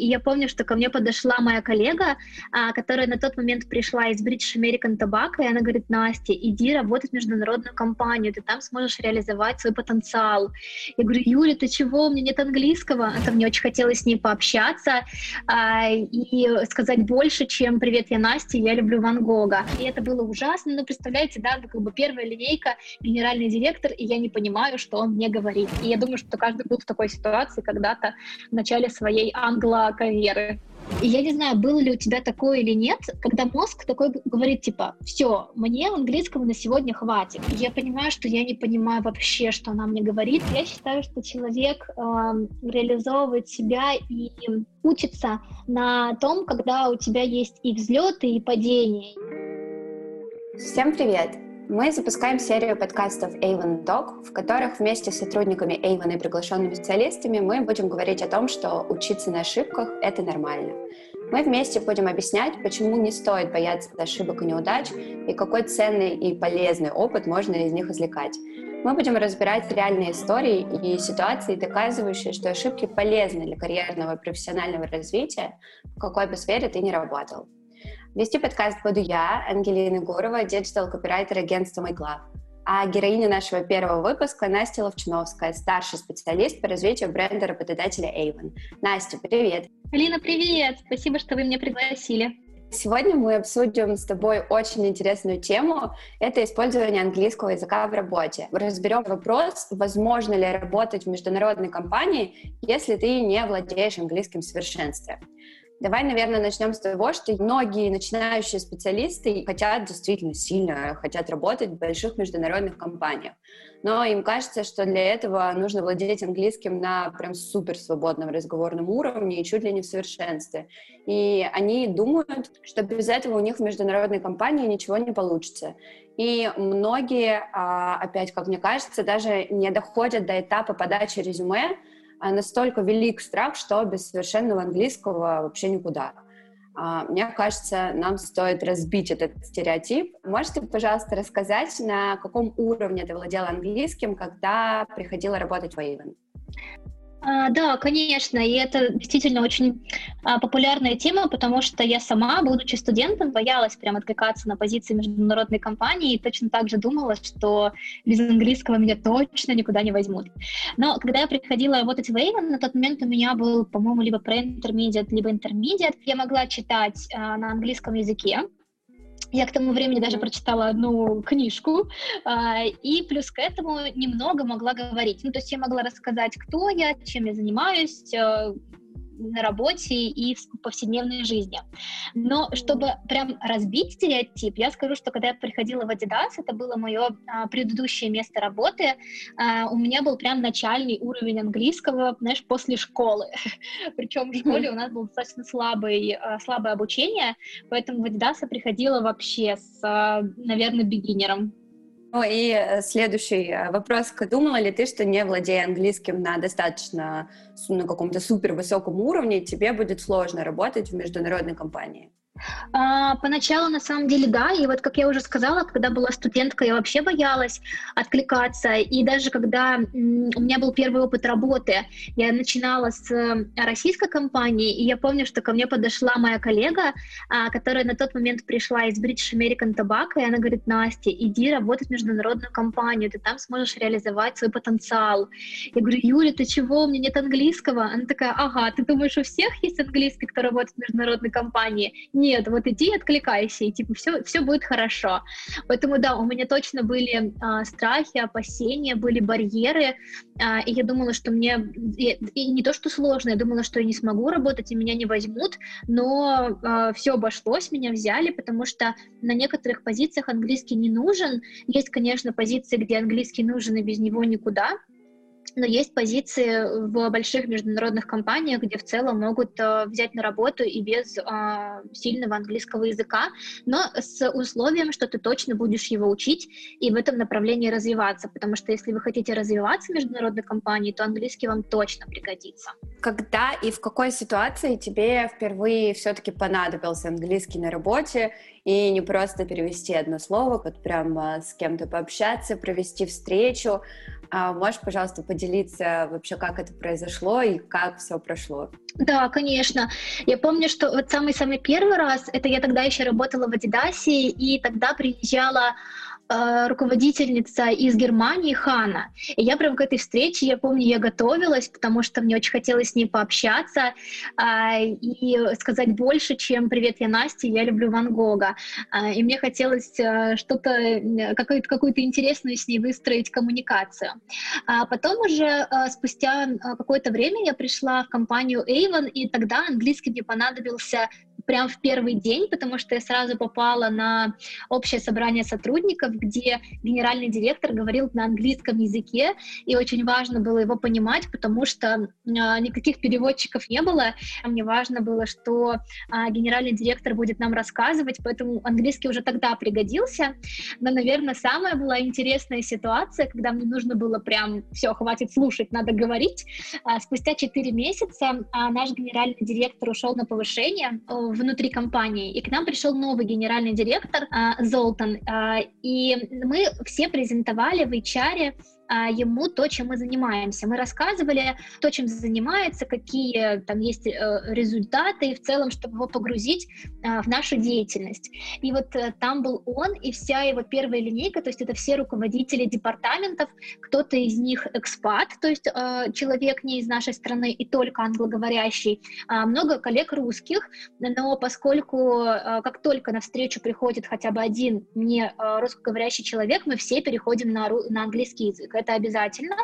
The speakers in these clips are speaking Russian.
И я помню, что ко мне подошла моя коллега, а, которая на тот момент пришла из British American Tobacco, и она говорит, Настя, иди работать в международную компанию, ты там сможешь реализовать свой потенциал. Я говорю, Юля, ты чего, у меня нет английского. Это мне очень хотелось с ней пообщаться а, и сказать больше, чем «Привет, я Настя, я люблю Ван Гога». И это было ужасно, но представляете, да, как бы первая линейка, генеральный директор, и я не понимаю, что он мне говорит. И я думаю, что каждый был в такой ситуации когда-то в начале своей англо-карьеры. И я не знаю, было ли у тебя такое или нет, когда мозг такой говорит, типа, все, мне английского на сегодня хватит. Я понимаю, что я не понимаю вообще, что она мне говорит. Я считаю, что человек э, реализовывает себя и учится на том, когда у тебя есть и взлеты, и падения. Всем привет! Мы запускаем серию подкастов Avon Talk, в которых вместе с сотрудниками Avon и приглашенными специалистами мы будем говорить о том, что учиться на ошибках — это нормально. Мы вместе будем объяснять, почему не стоит бояться ошибок и неудач, и какой ценный и полезный опыт можно из них извлекать. Мы будем разбирать реальные истории и ситуации, доказывающие, что ошибки полезны для карьерного и профессионального развития, в какой бы сфере ты ни работал. Вести подкаст буду я, Ангелина Гурова, digital-копирайтер агентства MyGlove. А героиня нашего первого выпуска Настя Ловчиновская, старший специалист по развитию бренда работодателя Avon. Настя, привет! Алина, привет! Спасибо, что вы меня пригласили. Сегодня мы обсудим с тобой очень интересную тему. Это использование английского языка в работе. Разберем вопрос, возможно ли работать в международной компании, если ты не владеешь английским в совершенстве. Давай, наверное, начнем с того, что многие начинающие специалисты хотят действительно сильно, хотят работать в больших международных компаниях. Но им кажется, что для этого нужно владеть английским на прям супер свободном разговорном уровне и чуть ли не в совершенстве. И они думают, что без этого у них в международной компании ничего не получится. И многие, а, опять, как мне кажется, даже не доходят до этапа подачи резюме, настолько велик страх, что без совершенного английского вообще никуда. А, мне кажется, нам стоит разбить этот стереотип. Можете, пожалуйста, рассказать, на каком уровне ты владела английским, когда приходила работать в Avon? А, да, конечно, и это действительно очень а, популярная тема, потому что я сама, будучи студентом, боялась прям откликаться на позиции международной компании и точно так же думала, что без английского меня точно никуда не возьмут. Но когда я приходила работать в Avon, на тот момент у меня был, по-моему, либо pre-intermediate, либо intermediate. Я могла читать а, на английском языке, я к тому времени даже прочитала одну книжку, а, и плюс к этому немного могла говорить. Ну, то есть я могла рассказать, кто я, чем я занимаюсь, э, на работе и в повседневной жизни. Но чтобы прям разбить стереотип, я скажу, что когда я приходила в Adidas, это было мое а, предыдущее место работы, а, у меня был прям начальный уровень английского, знаешь, после школы. Причем в школе у нас было достаточно слабый, а, слабое обучение, поэтому в Adidas я приходила вообще с, а, наверное, бигинером. Ну и э, следующий э, вопрос. Думала ли ты, что не владея английским на достаточно, на каком-то супер высоком уровне, тебе будет сложно работать в международной компании? А, поначалу, на самом деле, да. И вот, как я уже сказала, когда была студенткой, я вообще боялась откликаться. И даже когда у меня был первый опыт работы, я начинала с э, российской компании, и я помню, что ко мне подошла моя коллега, а, которая на тот момент пришла из British American Tobacco, и она говорит, Настя, иди работать в международную компанию, ты там сможешь реализовать свой потенциал. Я говорю, Юля, ты чего, у меня нет английского? Она такая, ага, ты думаешь, у всех есть английский, кто работает в международной компании? нет, вот иди, откликайся, и типа все, все будет хорошо. Поэтому да, у меня точно были а, страхи, опасения, были барьеры, а, и я думала, что мне, и, и не то, что сложно, я думала, что я не смогу работать, и меня не возьмут, но а, все обошлось, меня взяли, потому что на некоторых позициях английский не нужен. Есть, конечно, позиции, где английский нужен, и без него никуда, но есть позиции в больших международных компаниях, где в целом могут э, взять на работу и без э, сильного английского языка, но с условием, что ты точно будешь его учить и в этом направлении развиваться, потому что если вы хотите развиваться в международной компании, то английский вам точно пригодится. Когда и в какой ситуации тебе впервые все-таки понадобился английский на работе, и не просто перевести одно слово, вот прям с кем-то пообщаться, провести встречу, а можешь, пожалуйста, поделиться поделиться вообще, как это произошло и как все прошло? Да, конечно. Я помню, что вот самый-самый первый раз, это я тогда еще работала в Адидасе, и тогда приезжала Э, руководительница из Германии Хана. И я прям к этой встрече, я помню, я готовилась, потому что мне очень хотелось с ней пообщаться э, и сказать больше, чем «Привет, я Настя, я люблю Ван Гога». Э, и мне хотелось э, что-то, какую-то, какую-то интересную с ней выстроить коммуникацию. А потом уже э, спустя какое-то время я пришла в компанию Avon, и тогда английский мне понадобился прям в первый день, потому что я сразу попала на общее собрание сотрудников, где генеральный директор говорил на английском языке, и очень важно было его понимать, потому что э, никаких переводчиков не было. Мне важно было, что э, генеральный директор будет нам рассказывать, поэтому английский уже тогда пригодился. Но, наверное, самая была интересная ситуация, когда мне нужно было прям все, хватит слушать, надо говорить. Э, спустя 4 месяца наш генеральный директор ушел на повышение внутри компании, и к нам пришел новый генеральный директор э, Золтан, э, и мы все презентовали в HR а, ему то, чем мы занимаемся. Мы рассказывали то, чем занимается, какие там есть э, результаты, и в целом, чтобы его погрузить а, в нашу деятельность. И вот э, там был он и вся его первая линейка, то есть это все руководители департаментов, кто-то из них экспат, то есть э, человек не из нашей страны и только англоговорящий, а много коллег русских, но поскольку как только на встречу приходит хотя бы один не русскоговорящий человек, мы все переходим на, на английский язык это обязательно.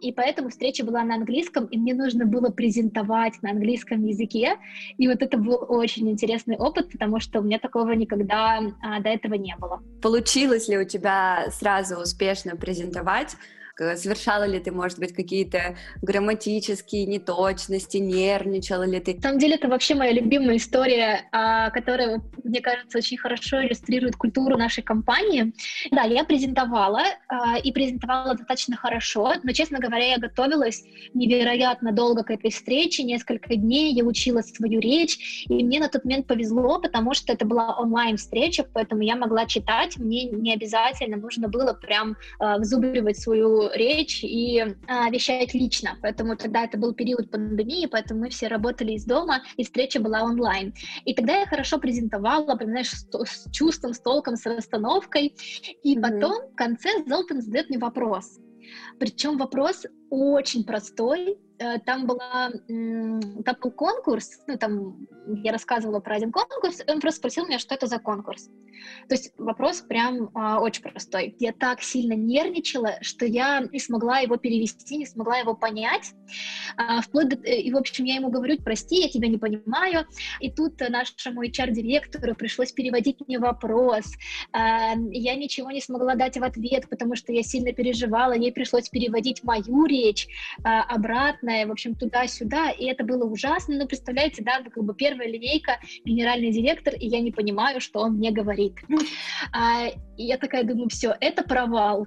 И поэтому встреча была на английском, и мне нужно было презентовать на английском языке. И вот это был очень интересный опыт, потому что у меня такого никогда а, до этого не было. Получилось ли у тебя сразу успешно презентовать? Совершала ли ты, может быть, какие-то грамматические неточности, нервничала ли ты? На самом деле, это вообще моя любимая история, а, которая, мне кажется, очень хорошо иллюстрирует культуру нашей компании. Да, я презентовала, а, и презентовала достаточно хорошо, но, честно говоря, я готовилась невероятно долго к этой встрече, несколько дней, я учила свою речь, и мне на тот момент повезло, потому что это была онлайн-встреча, поэтому я могла читать, мне не обязательно нужно было прям э, взубривать свою речь и а, вещать лично. Поэтому тогда это был период пандемии, поэтому мы все работали из дома, и встреча была онлайн. И тогда я хорошо презентовала, понимаешь, с, с чувством, с толком, с расстановкой. И mm-hmm. потом в конце Золтан задает мне вопрос. Причем вопрос очень простой, Э, там, была, там был конкурс, ну, там я рассказывала про один конкурс, и он просто спросил меня, что это за конкурс. То есть вопрос прям а, очень простой. Я так сильно нервничала, что я не смогла его перевести, не смогла его понять. А, вплоть до... И, в общем, я ему говорю, прости, я тебя не понимаю. И тут нашему HR-директору пришлось переводить мне вопрос. А, я ничего не смогла дать в ответ, потому что я сильно переживала. Ей пришлось переводить мою речь а, обратно в общем, туда-сюда, и это было ужасно, но представляете, да, как бы первая линейка, генеральный директор, и я не понимаю, что он мне говорит. А, и я такая думаю, все, это провал.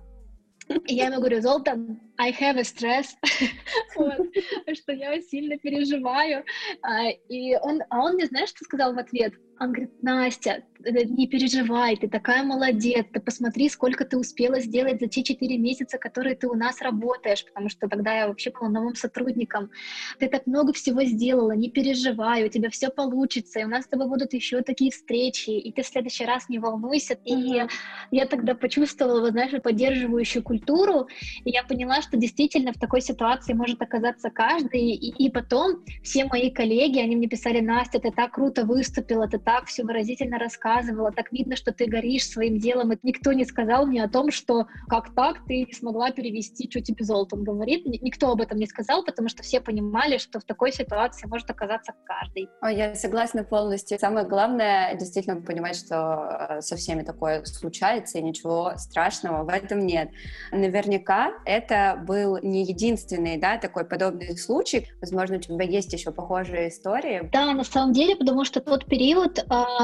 И я ему говорю, Золтан, I have a stress, что я сильно переживаю. А, и он, а он мне, знаешь, что сказал в ответ? Он говорит, Настя, не переживай, ты такая молодец, ты посмотри, сколько ты успела сделать за те четыре месяца, которые ты у нас работаешь, потому что тогда я вообще была новым сотрудником. Ты так много всего сделала, не переживай, у тебя все получится, и у нас с тобой будут еще такие встречи, и ты в следующий раз не волнуйся. И я тогда почувствовала, знаешь, поддерживающую культуру, и я поняла, что действительно в такой ситуации может оказаться каждый, и, и потом все мои коллеги, они мне писали, Настя, ты так круто выступила, ты так все выразительно рассказывала, так видно, что ты горишь своим делом, и никто не сказал мне о том, что как так ты не смогла перевести, что тебе Золтан говорит, никто об этом не сказал, потому что все понимали, что в такой ситуации может оказаться каждый. Ой, я согласна полностью. Самое главное действительно понимать, что э, со всеми такое случается, и ничего страшного в этом нет. Наверняка это был не единственный, да, такой подобный случай. Возможно, у тебя есть еще похожие истории. Да, на самом деле, потому что тот период э,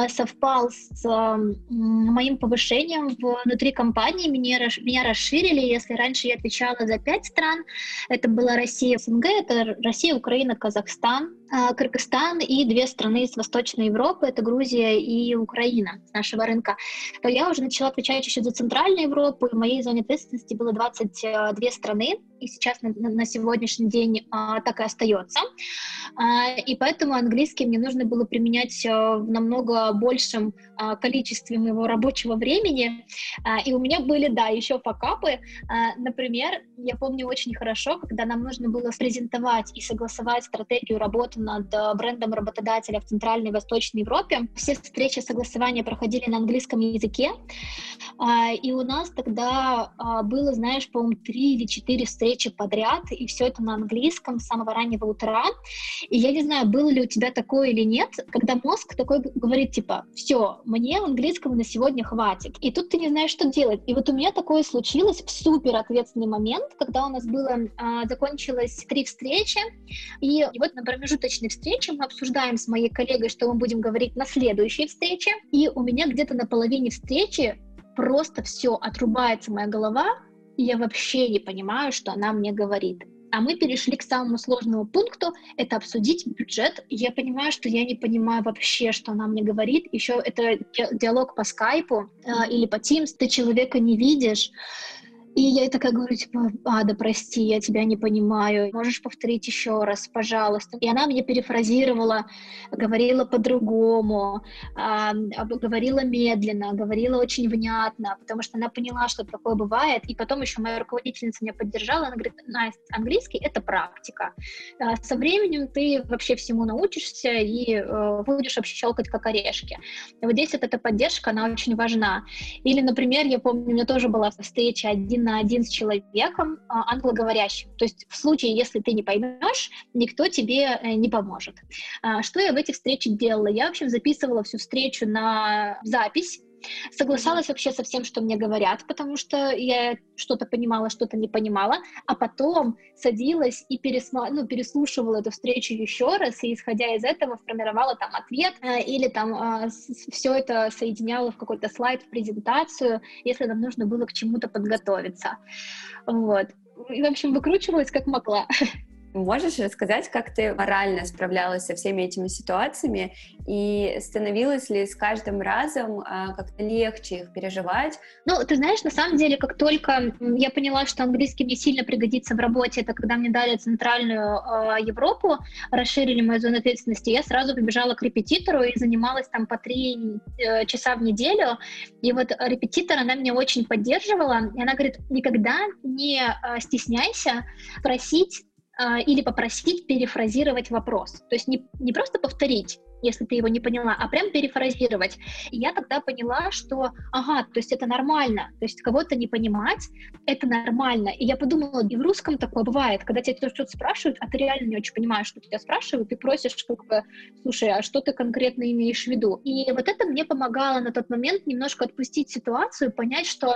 совпал с э, моим повышением внутри компании. Меня, меня расширили. Если раньше я отвечала за пять стран, это была Россия, СНГ, это Россия, Украина, Казахстан. А, Кыргызстан и две страны из Восточной Европы, это Грузия и Украина с нашего рынка, я уже начала отвечать еще за Центральную Европу, и в моей зоне ответственности было 22 страны, и сейчас на, на сегодняшний день а, так и остается. А, и поэтому английский мне нужно было применять а, в намного большем а, количестве моего рабочего времени. А, и у меня были, да, еще факапы. А, например, я помню очень хорошо, когда нам нужно было презентовать и согласовать стратегию работы над а, брендом работодателя в Центральной и Восточной Европе. Все встречи согласования проходили на английском языке. А, и у нас тогда а, было, знаешь, по-моему, три или четыре встречи подряд, и все это на английском с самого раннего утра. И я не знаю, было ли у тебя такое или нет, когда мозг такой говорит, типа, все, мне английского на сегодня хватит. И тут ты не знаешь, что делать. И вот у меня такое случилось в супер ответственный момент, когда у нас было, а, закончилось три встречи, и, вот на промежуточной встрече мы обсуждаем с моей коллегой, что мы будем говорить на следующей встрече, и у меня где-то на половине встречи просто все отрубается моя голова, и я вообще не понимаю, что она мне говорит. А мы перешли к самому сложному пункту, это обсудить бюджет. Я понимаю, что я не понимаю вообще, что она мне говорит. Еще это диалог по скайпу э, или по Teams, ты человека не видишь, и я такая говорю, типа, а, да прости, я тебя не понимаю, можешь повторить еще раз, пожалуйста. И она мне перефразировала, говорила по-другому, а, говорила медленно, говорила очень внятно, потому что она поняла, что такое бывает. И потом еще моя руководительница меня поддержала, она говорит, Настя, английский — это практика. А, со временем ты вообще всему научишься и э, будешь вообще щелкать как орешки. И вот здесь вот эта поддержка, она очень важна. Или, например, я помню, у меня тоже была встреча один на один с человеком а, англоговорящим. То есть в случае, если ты не поймешь, никто тебе э, не поможет. А, что я в эти встречи делала? Я, в общем, записывала всю встречу на запись, Соглашалась вообще со всем, что мне говорят, потому что я что-то понимала, что-то не понимала, а потом садилась и пересма... ну, переслушивала эту встречу еще раз, и исходя из этого формировала там ответ э, или там э, все это соединяла в какой-то слайд, в презентацию, если нам нужно было к чему-то подготовиться. Вот. И, в общем, выкручивалась как могла. Можешь рассказать, как ты морально справлялась со всеми этими ситуациями и становилось ли с каждым разом а, как-то легче их переживать? Ну, ты знаешь, на самом деле, как только я поняла, что английский мне сильно пригодится в работе, это когда мне дали Центральную э, Европу, расширили мою зону ответственности, я сразу побежала к репетитору и занималась там по три э, часа в неделю. И вот репетитор, она меня очень поддерживала, и она говорит, никогда не э, стесняйся просить или попросить перефразировать вопрос. То есть не, не просто повторить, если ты его не поняла, а прям перефразировать. И я тогда поняла, что, ага, то есть это нормально, то есть кого-то не понимать, это нормально. И я подумала, и в русском такое бывает, когда тебя что-то спрашивают, а ты реально не очень понимаешь, что тебя спрашивают, ты просишь как бы, слушай, а что ты конкретно имеешь в виду? И вот это мне помогало на тот момент немножко отпустить ситуацию, понять, что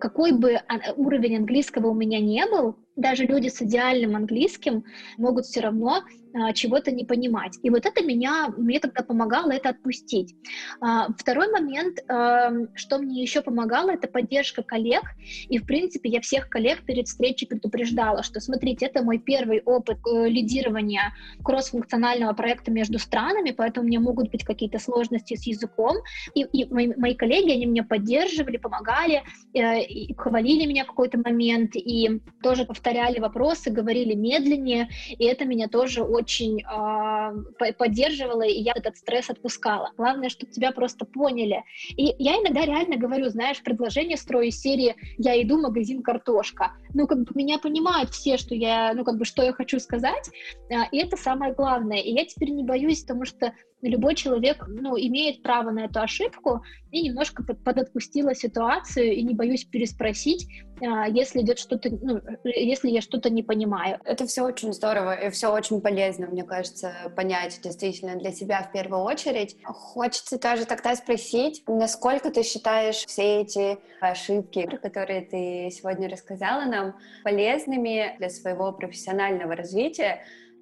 какой бы уровень английского у меня не был, даже люди с идеальным английским могут все равно а, чего-то не понимать. И вот это меня, мне тогда помогало это отпустить. А, второй момент, а, что мне еще помогало, это поддержка коллег. И, в принципе, я всех коллег перед встречей предупреждала, что, смотрите, это мой первый опыт э, лидирования кроссфункционального проекта между странами, поэтому у меня могут быть какие-то сложности с языком. И, и мои, мои коллеги, они меня поддерживали, помогали, э, и хвалили меня в какой-то момент, и тоже повторяли вопросы, говорили медленнее, и это меня тоже очень э, поддерживало, и я этот стресс отпускала. Главное, чтобы тебя просто поняли. И я иногда реально говорю, знаешь, предложение строю серии «Я иду в магазин картошка». Ну, как бы меня понимают все, что я, ну, как бы, что я хочу сказать, э, и это самое главное. И я теперь не боюсь, потому что любой человек ну, имеет право на эту ошибку и немножко под, подотпустила ситуацию и не боюсь переспросить, а, если идет что-то, ну, если я что-то не понимаю. Это все очень здорово и все очень полезно, мне кажется, понять действительно для себя в первую очередь. Хочется тоже тогда спросить, насколько ты считаешь все эти ошибки, которые ты сегодня рассказала нам, полезными для своего профессионального развития,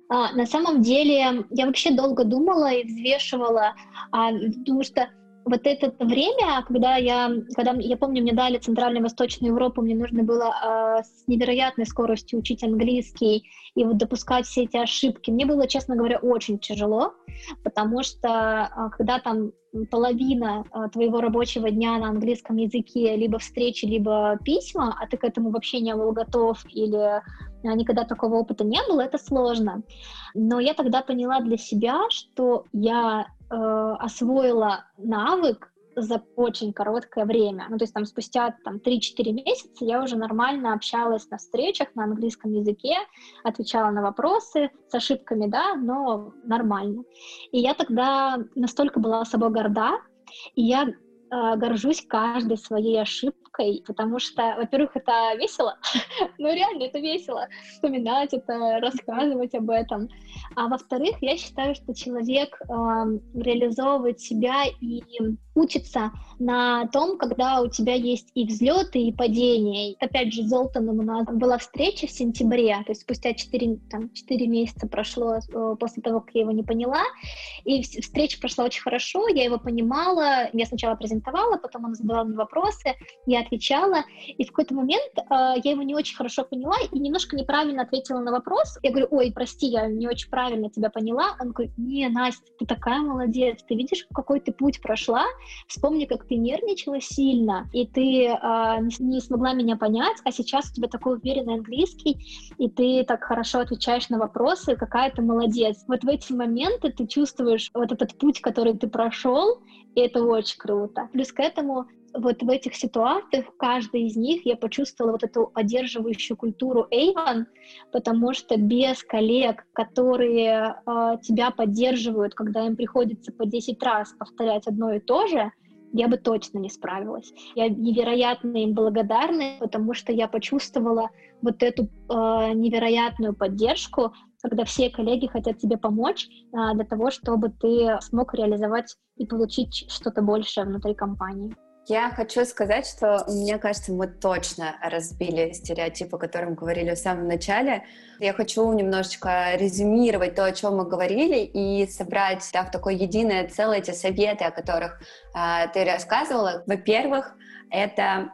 а, на самом деле, я вообще долго думала и взвешивала, а, потому что вот это время, когда я, когда я помню, мне дали Центральную Восточную Европу, мне нужно было э, с невероятной скоростью учить английский и вот допускать все эти ошибки. Мне было, честно говоря, очень тяжело, потому что э, когда там половина э, твоего рабочего дня на английском языке, либо встречи, либо письма, а ты к этому вообще не был готов или никогда такого опыта не было, это сложно. Но я тогда поняла для себя, что я освоила навык за очень короткое время. Ну, то есть там спустя там, 3-4 месяца я уже нормально общалась на встречах на английском языке, отвечала на вопросы с ошибками, да, но нормально. И я тогда настолько была собой горда, и я э, горжусь каждой своей ошибкой, потому что, во-первых, это весело, ну реально это весело, вспоминать это, рассказывать об этом. А во-вторых, я считаю, что человек э, реализовывает себя и учится на том, когда у тебя есть и взлеты, и падения. Опять же, с Золтаном у нас была встреча в сентябре, то есть спустя 4, там, 4 месяца прошло э, после того, как я его не поняла, и встреча прошла очень хорошо, я его понимала, я сначала презентовала, потом он задавал мне вопросы, я отвечала, и в какой-то момент э, я его не очень хорошо поняла и немножко неправильно ответила на вопрос. Я говорю, ой, прости, я не очень правильно тебя поняла. Он говорит, не, Настя, ты такая молодец, ты видишь, какой ты путь прошла, Вспомни, как ты нервничала сильно, и ты э, не смогла меня понять, а сейчас у тебя такой уверенный английский, и ты так хорошо отвечаешь на вопросы, какая ты молодец. Вот в эти моменты ты чувствуешь вот этот путь, который ты прошел, и это очень круто. Плюс к этому вот в этих ситуациях, в каждой из них я почувствовала вот эту поддерживающую культуру Avon, потому что без коллег, которые э, тебя поддерживают, когда им приходится по 10 раз повторять одно и то же, я бы точно не справилась. Я невероятно им благодарна, потому что я почувствовала вот эту э, невероятную поддержку, когда все коллеги хотят тебе помочь э, для того, чтобы ты смог реализовать и получить что-то большее внутри компании. Я хочу сказать, что мне кажется, мы точно разбили стереотип, о котором говорили в самом начале. Я хочу немножечко резюмировать то, о чем мы говорили, и собрать да, в такое единое целое эти советы, о которых э, ты рассказывала. Во-первых, это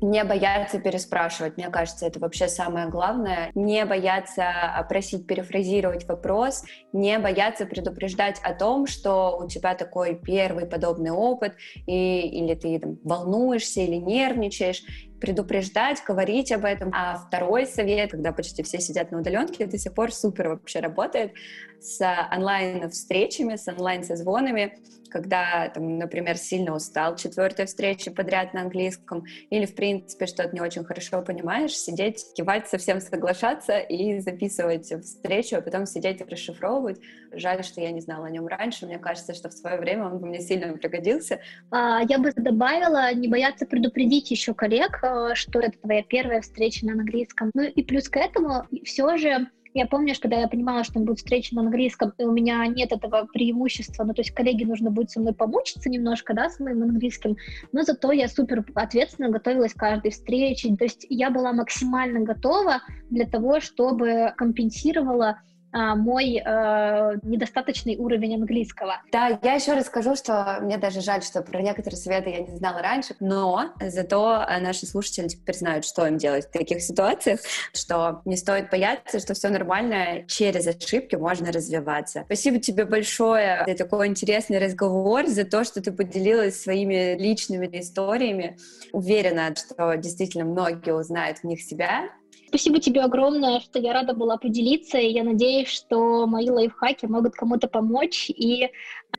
не бояться переспрашивать, мне кажется, это вообще самое главное. Не бояться просить перефразировать вопрос, не бояться предупреждать о том, что у тебя такой первый подобный опыт, и, или ты там, волнуешься или нервничаешь, предупреждать, говорить об этом. А второй совет, когда почти все сидят на удаленке, до сих пор супер вообще работает, с онлайн-встречами, с онлайн-созвонами, когда, там, например, сильно устал, четвертая встреча подряд на английском, или, в принципе, что-то не очень хорошо понимаешь, сидеть, кивать, совсем соглашаться и записывать встречу, а потом сидеть и расшифровывать. Жаль, что я не знала о нем раньше. Мне кажется, что в свое время он бы мне сильно пригодился. А, я бы добавила, не бояться предупредить еще коллег, что это твоя первая встреча на английском. Ну и плюс к этому все же я помню, что когда я понимала, что будет встреча на английском, и у меня нет этого преимущества, ну, то есть коллеге нужно будет со мной помучиться немножко, да, с моим английским, но зато я супер ответственно готовилась к каждой встрече, то есть я была максимально готова для того, чтобы компенсировала мой э, недостаточный уровень английского. Да, я еще расскажу, что мне даже жаль, что про некоторые советы я не знала раньше, но зато э, наши слушатели теперь знают, что им делать в таких ситуациях, что не стоит бояться, что все нормально, через ошибки можно развиваться. Спасибо тебе большое за такой интересный разговор, за то, что ты поделилась своими личными историями. Уверена, что действительно многие узнают в них себя, Спасибо тебе огромное, что я рада была поделиться, и я надеюсь, что мои лайфхаки могут кому-то помочь и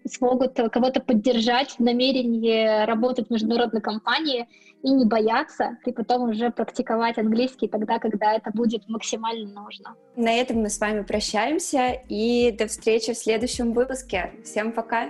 смогут кого-то поддержать в намерении работать в международной компании и не бояться, и потом уже практиковать английский тогда, когда это будет максимально нужно. На этом мы с вами прощаемся, и до встречи в следующем выпуске. Всем пока!